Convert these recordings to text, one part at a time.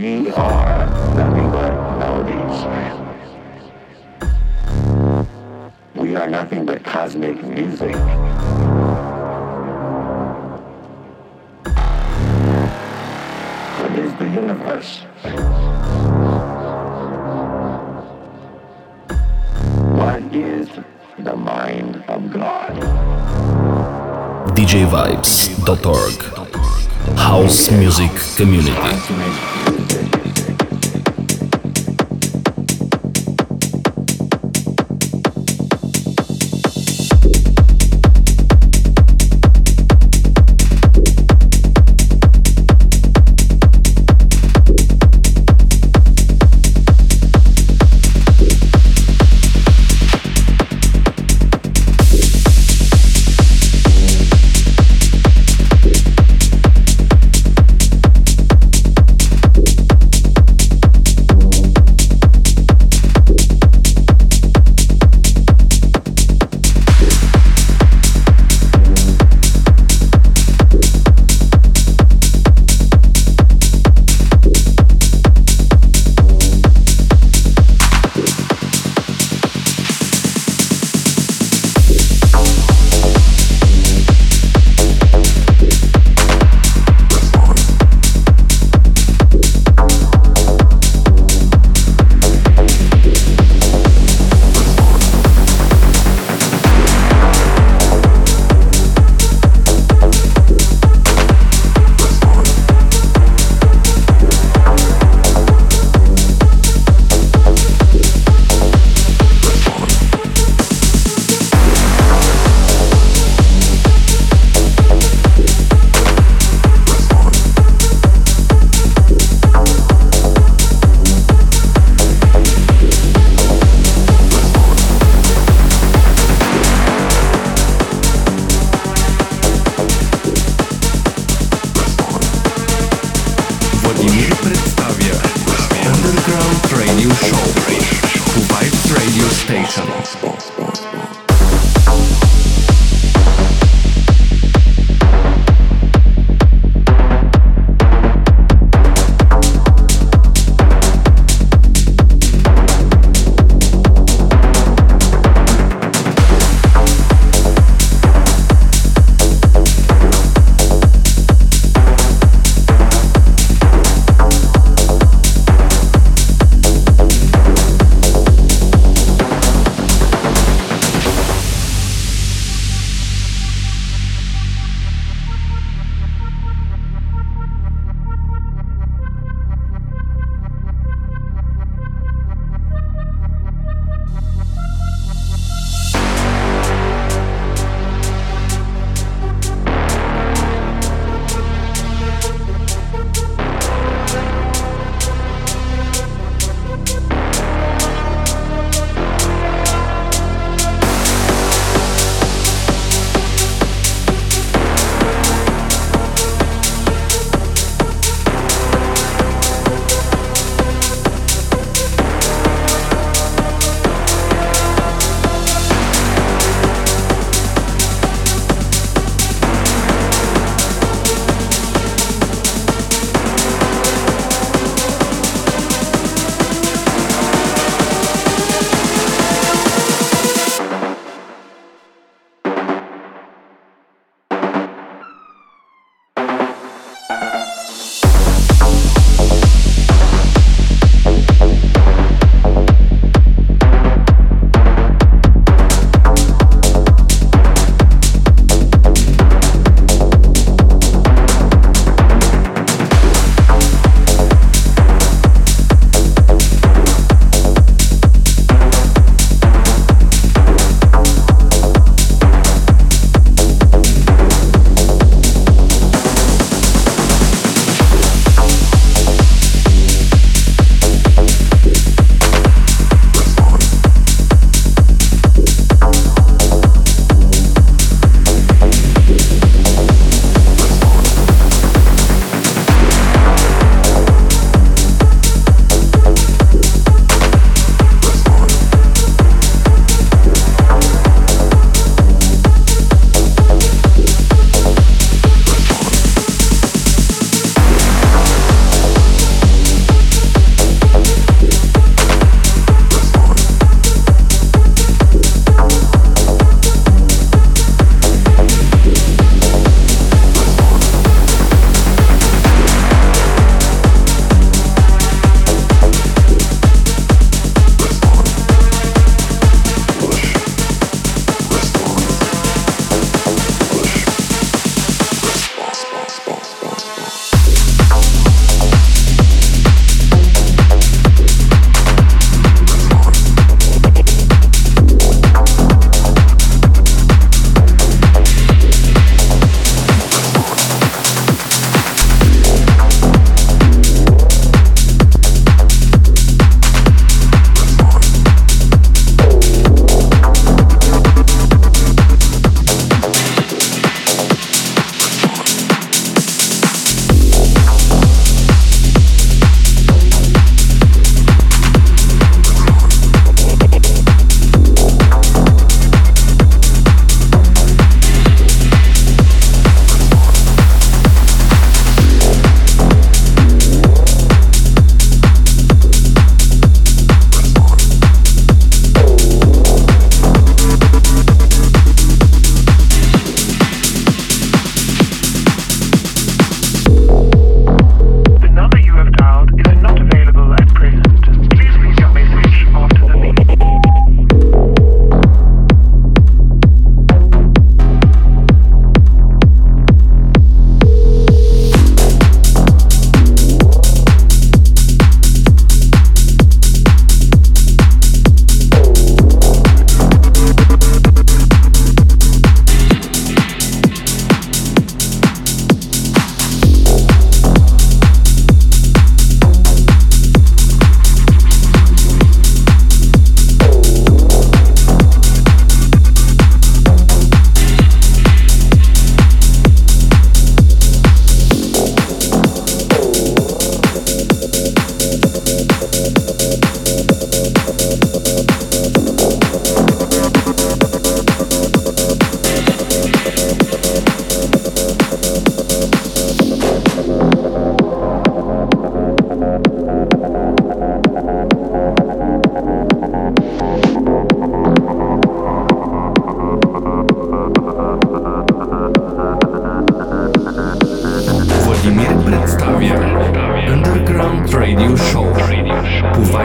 We are nothing but melodies. We are nothing but cosmic music. What is the universe? What is the mind of God? DJVibes.org House Music Community.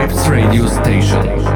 Vibes Radio Station.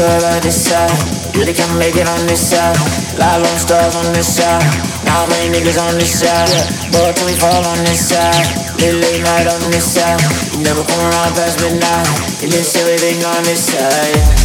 on this side. You they can make it on this side. Live on stars on this side. Not my niggas on this side. But we fall on this side. Late, late night on this side. You never come around past midnight. You listen everything on this side.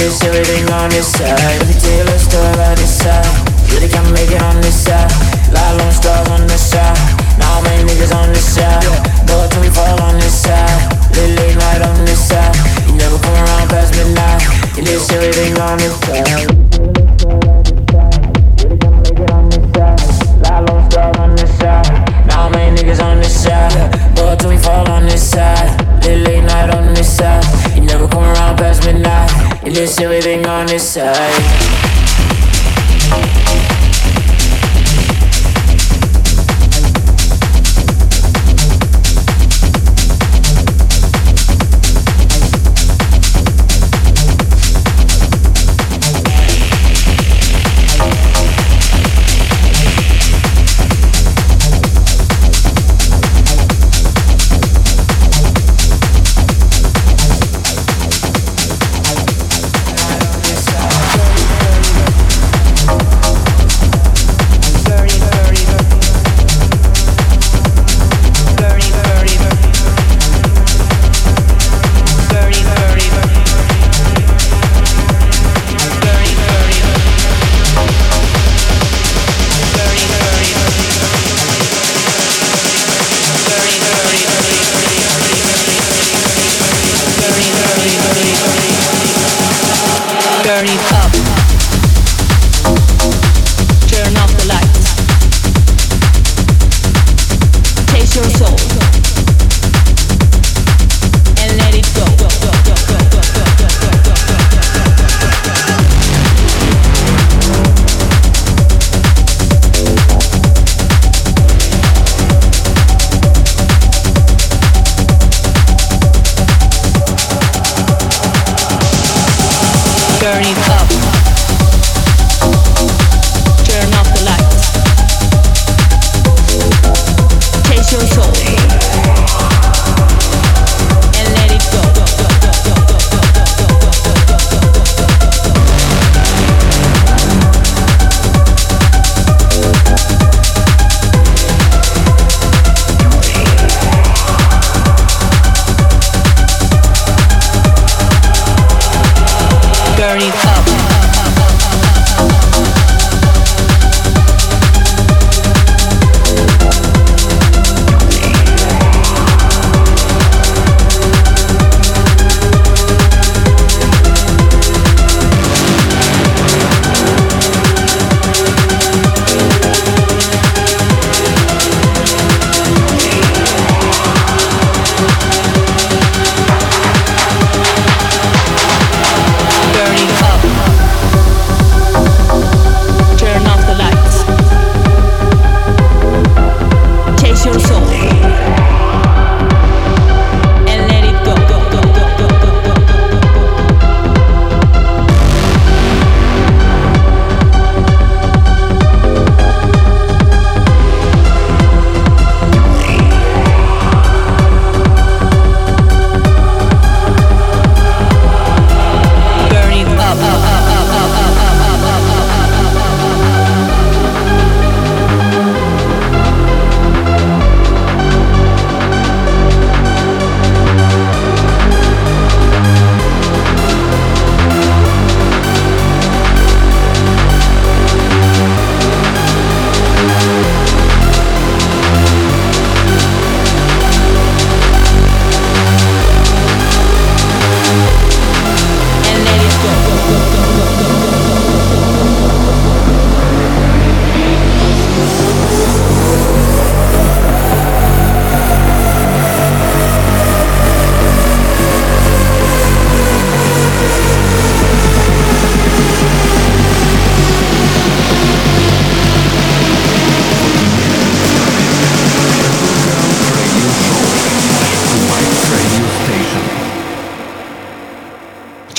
this everything on this side. Every day let's start on this side. Really can make it on this side. Lot long stars on this side. Now many niggas on this side. Boy till we fall on this side. Late late night on this side. You never come around past midnight. You this everything on this side. Now many niggas on this side. Boy till we fall on this side. just living on his side.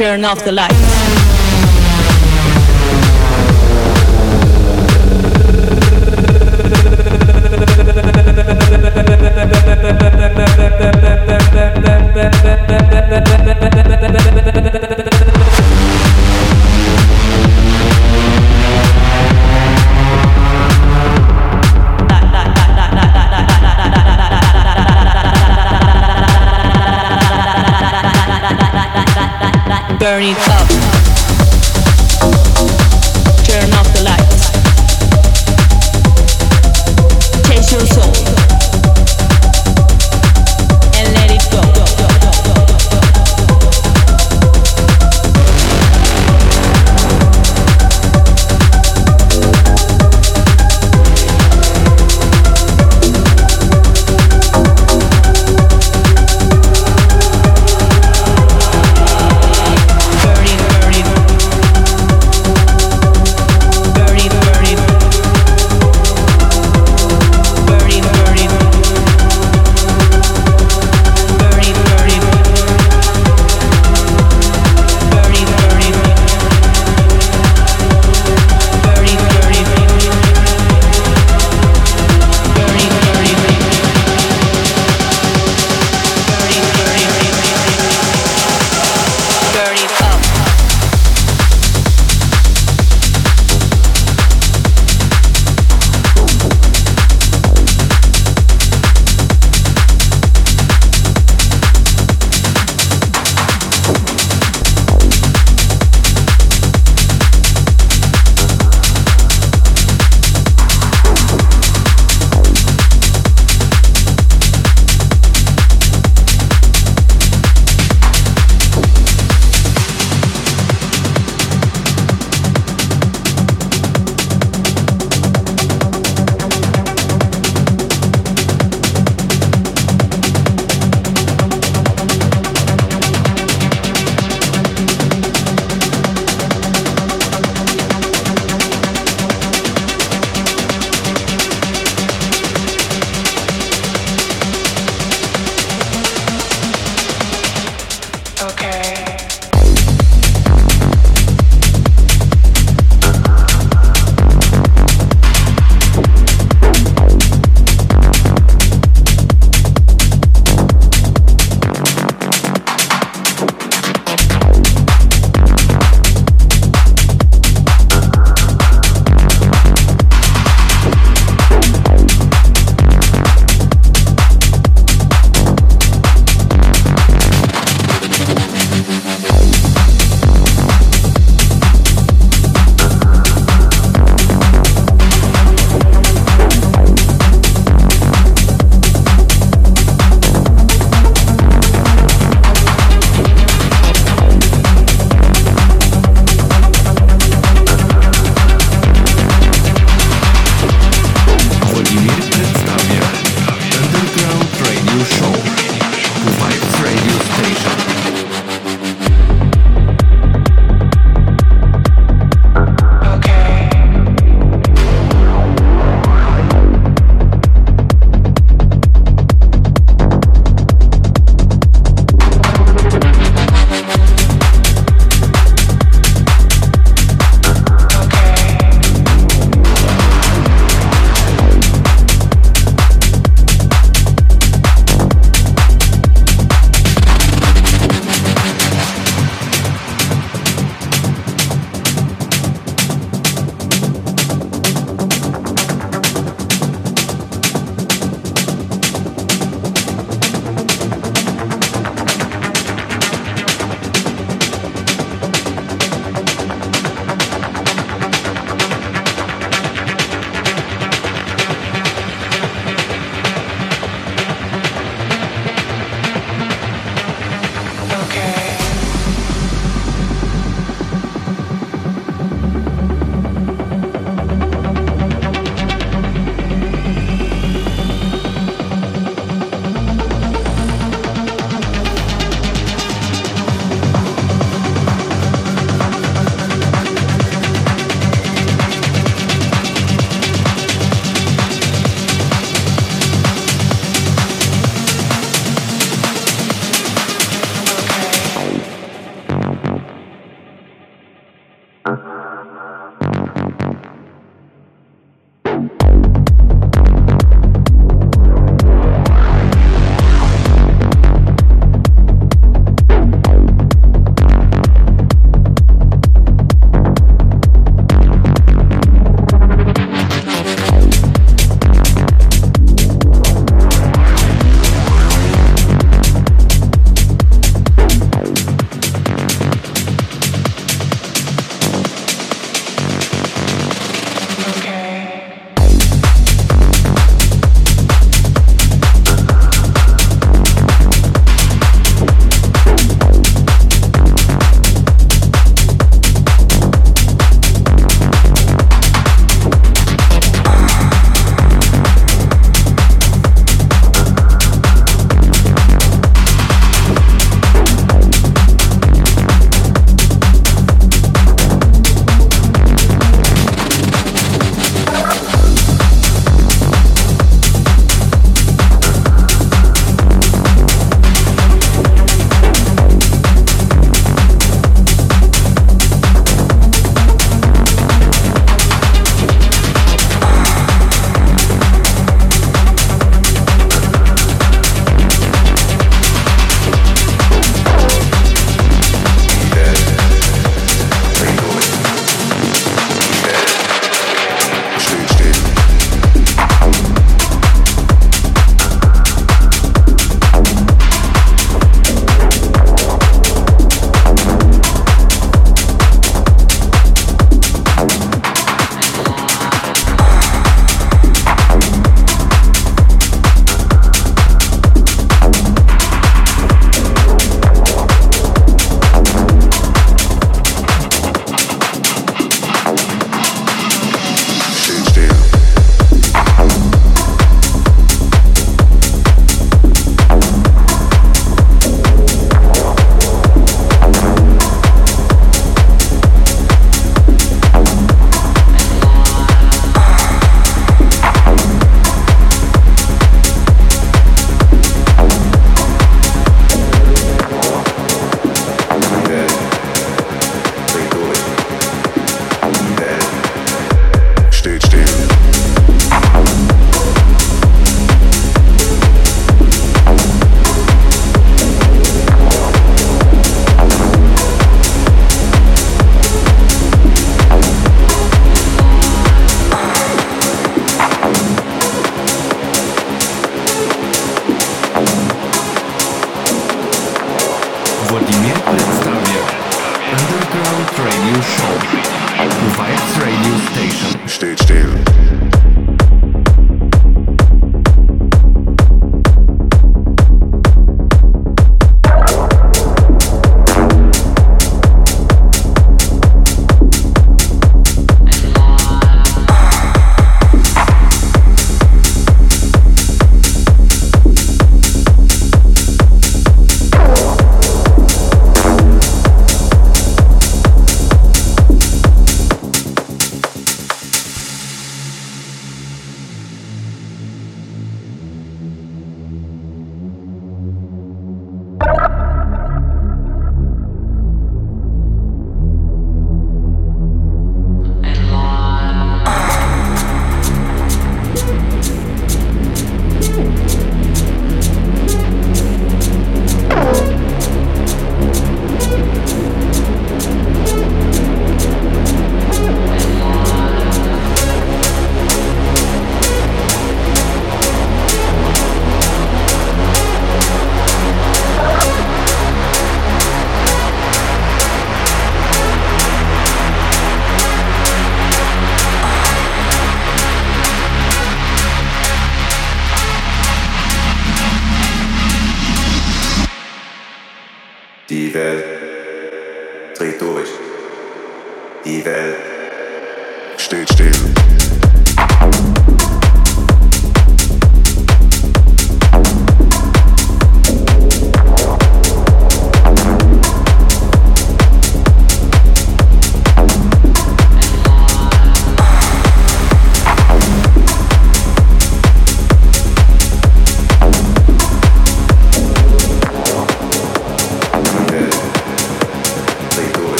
Turn off the lights. Burn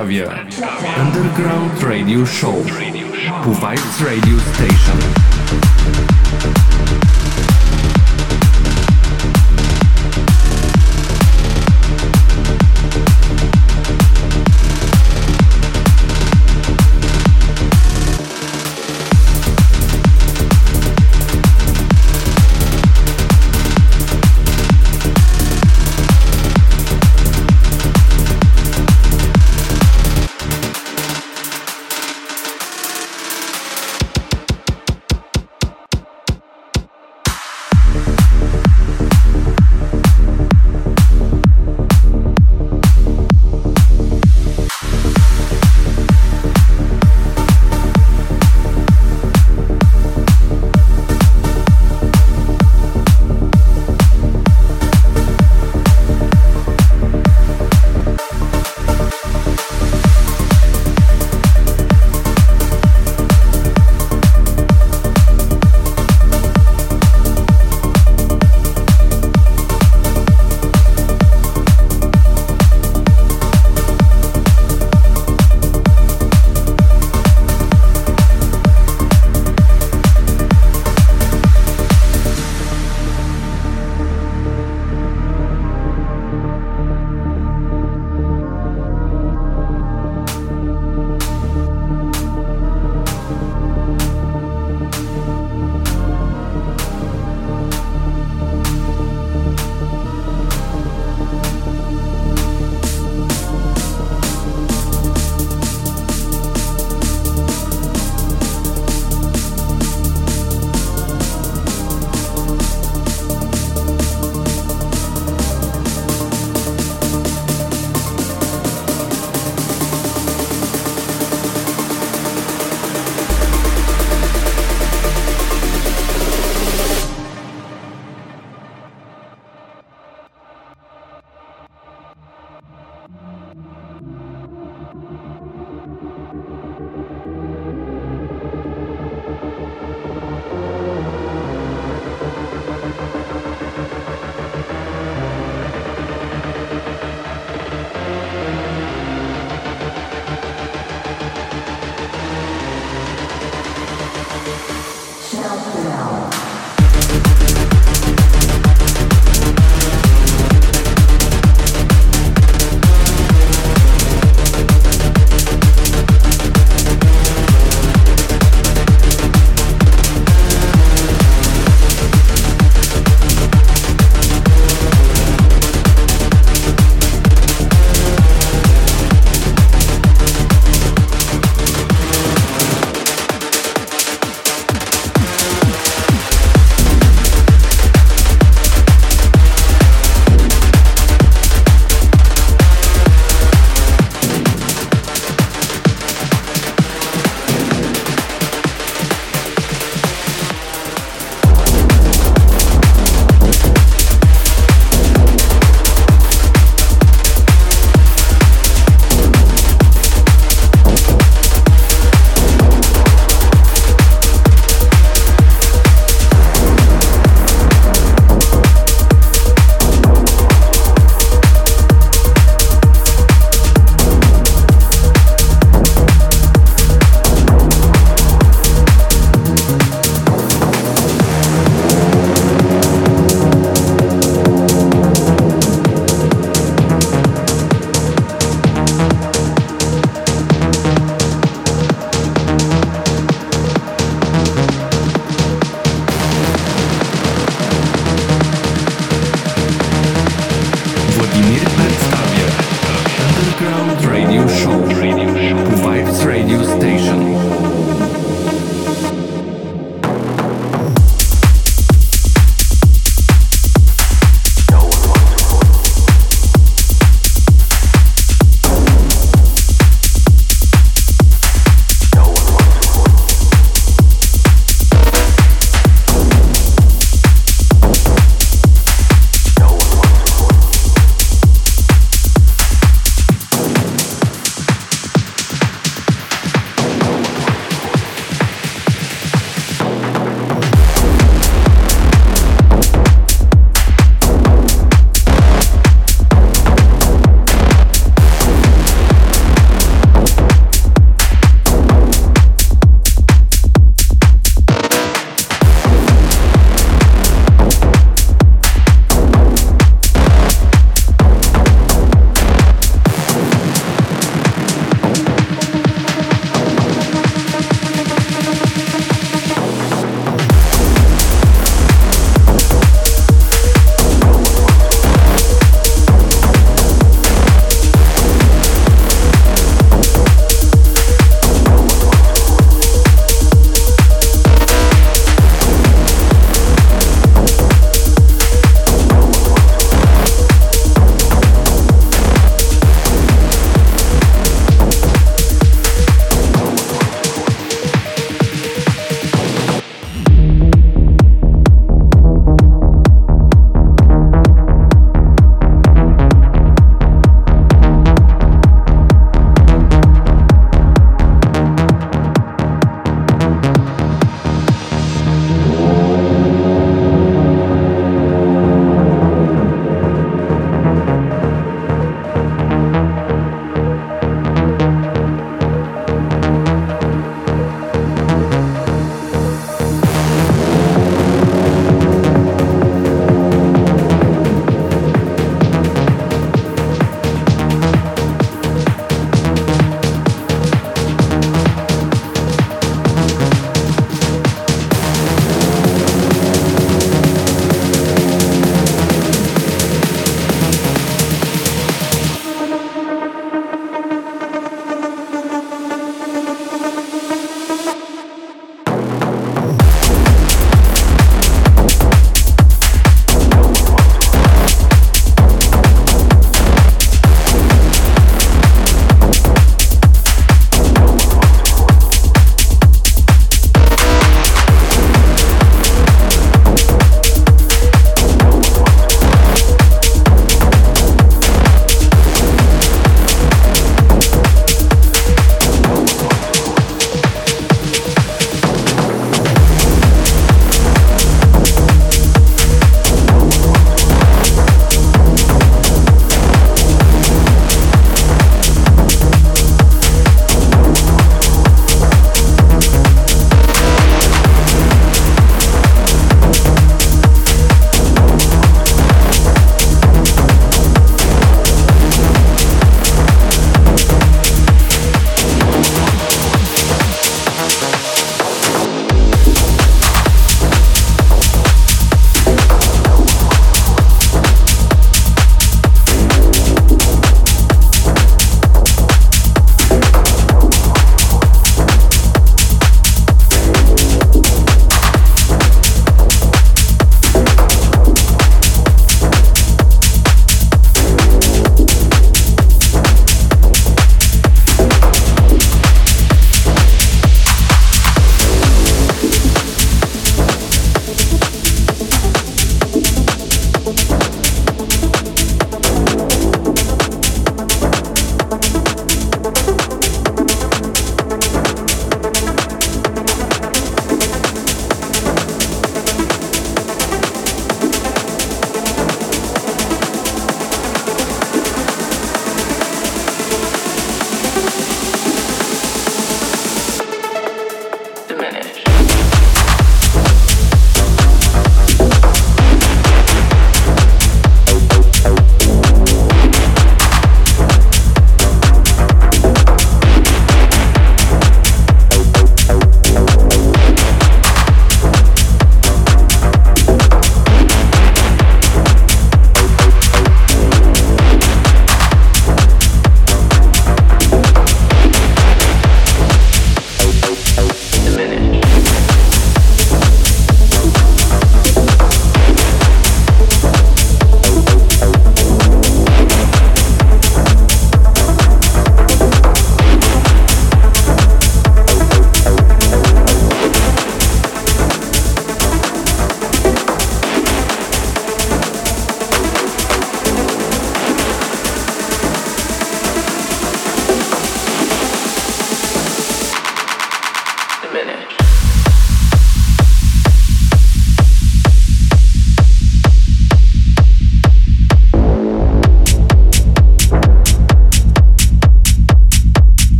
Wrocławia. Underground Radio Show. Puwajs Radio Station.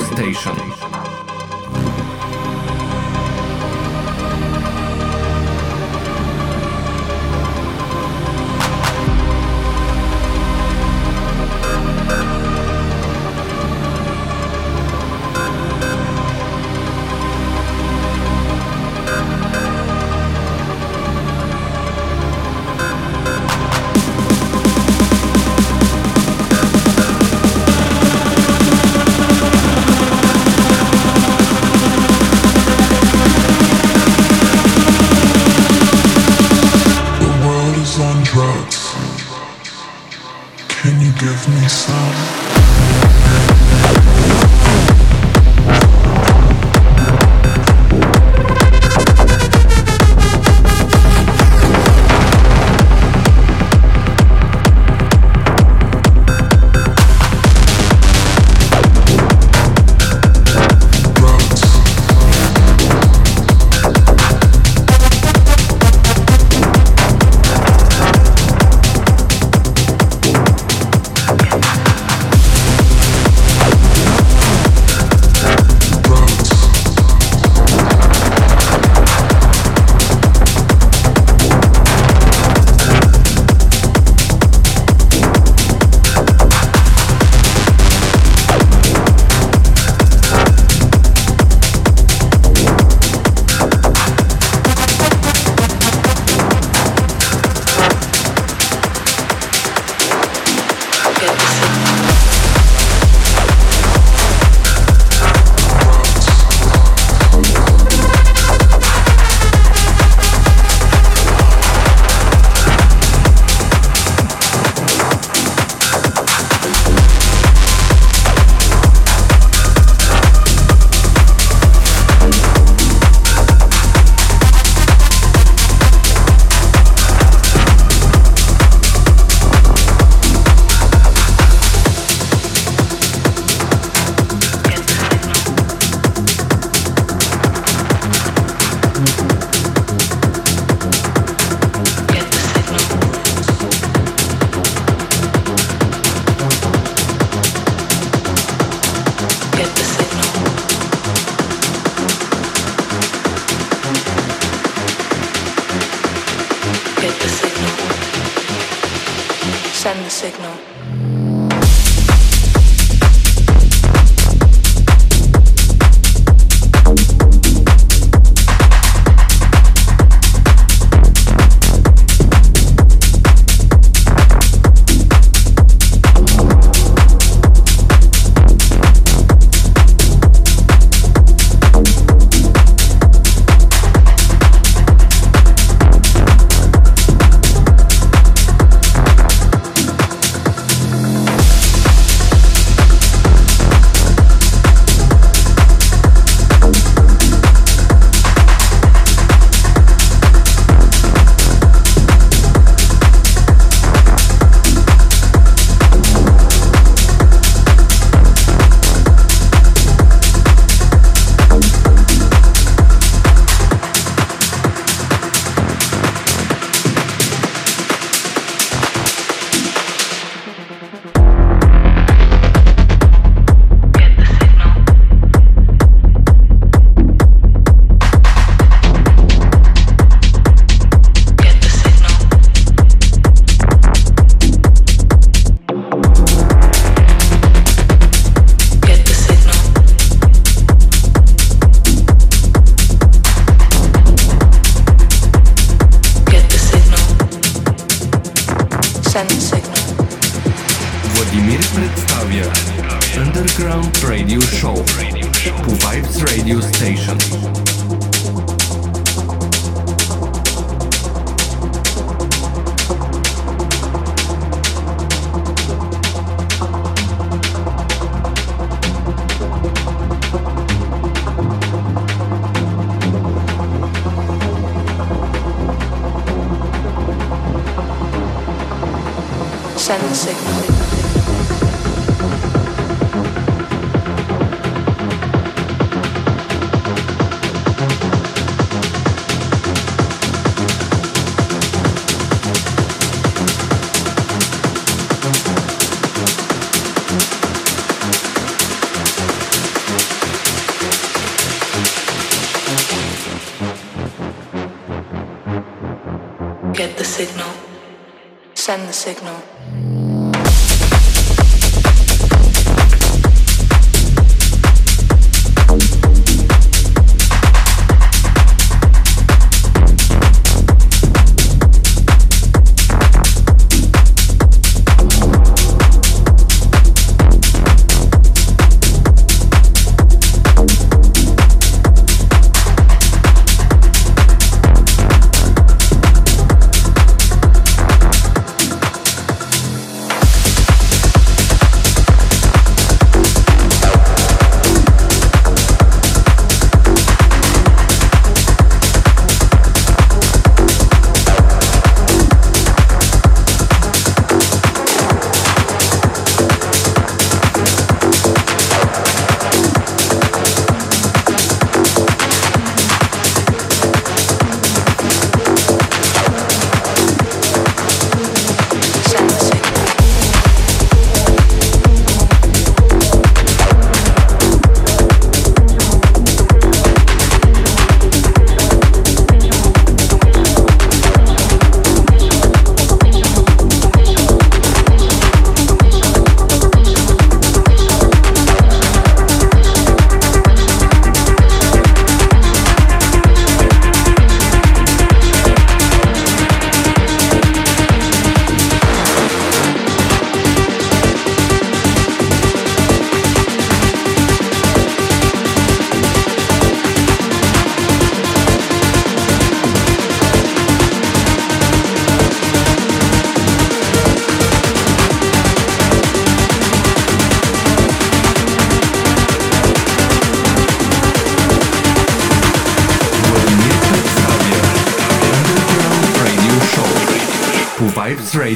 Station.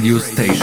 Radio station.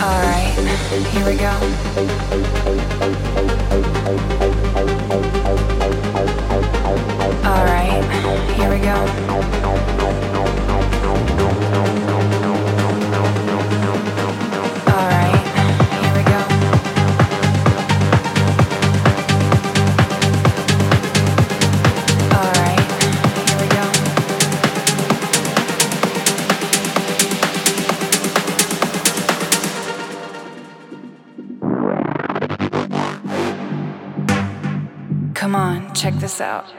All right, here we go. This out.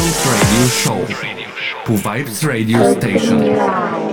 Underground Radio Show po Vibes Radio Station.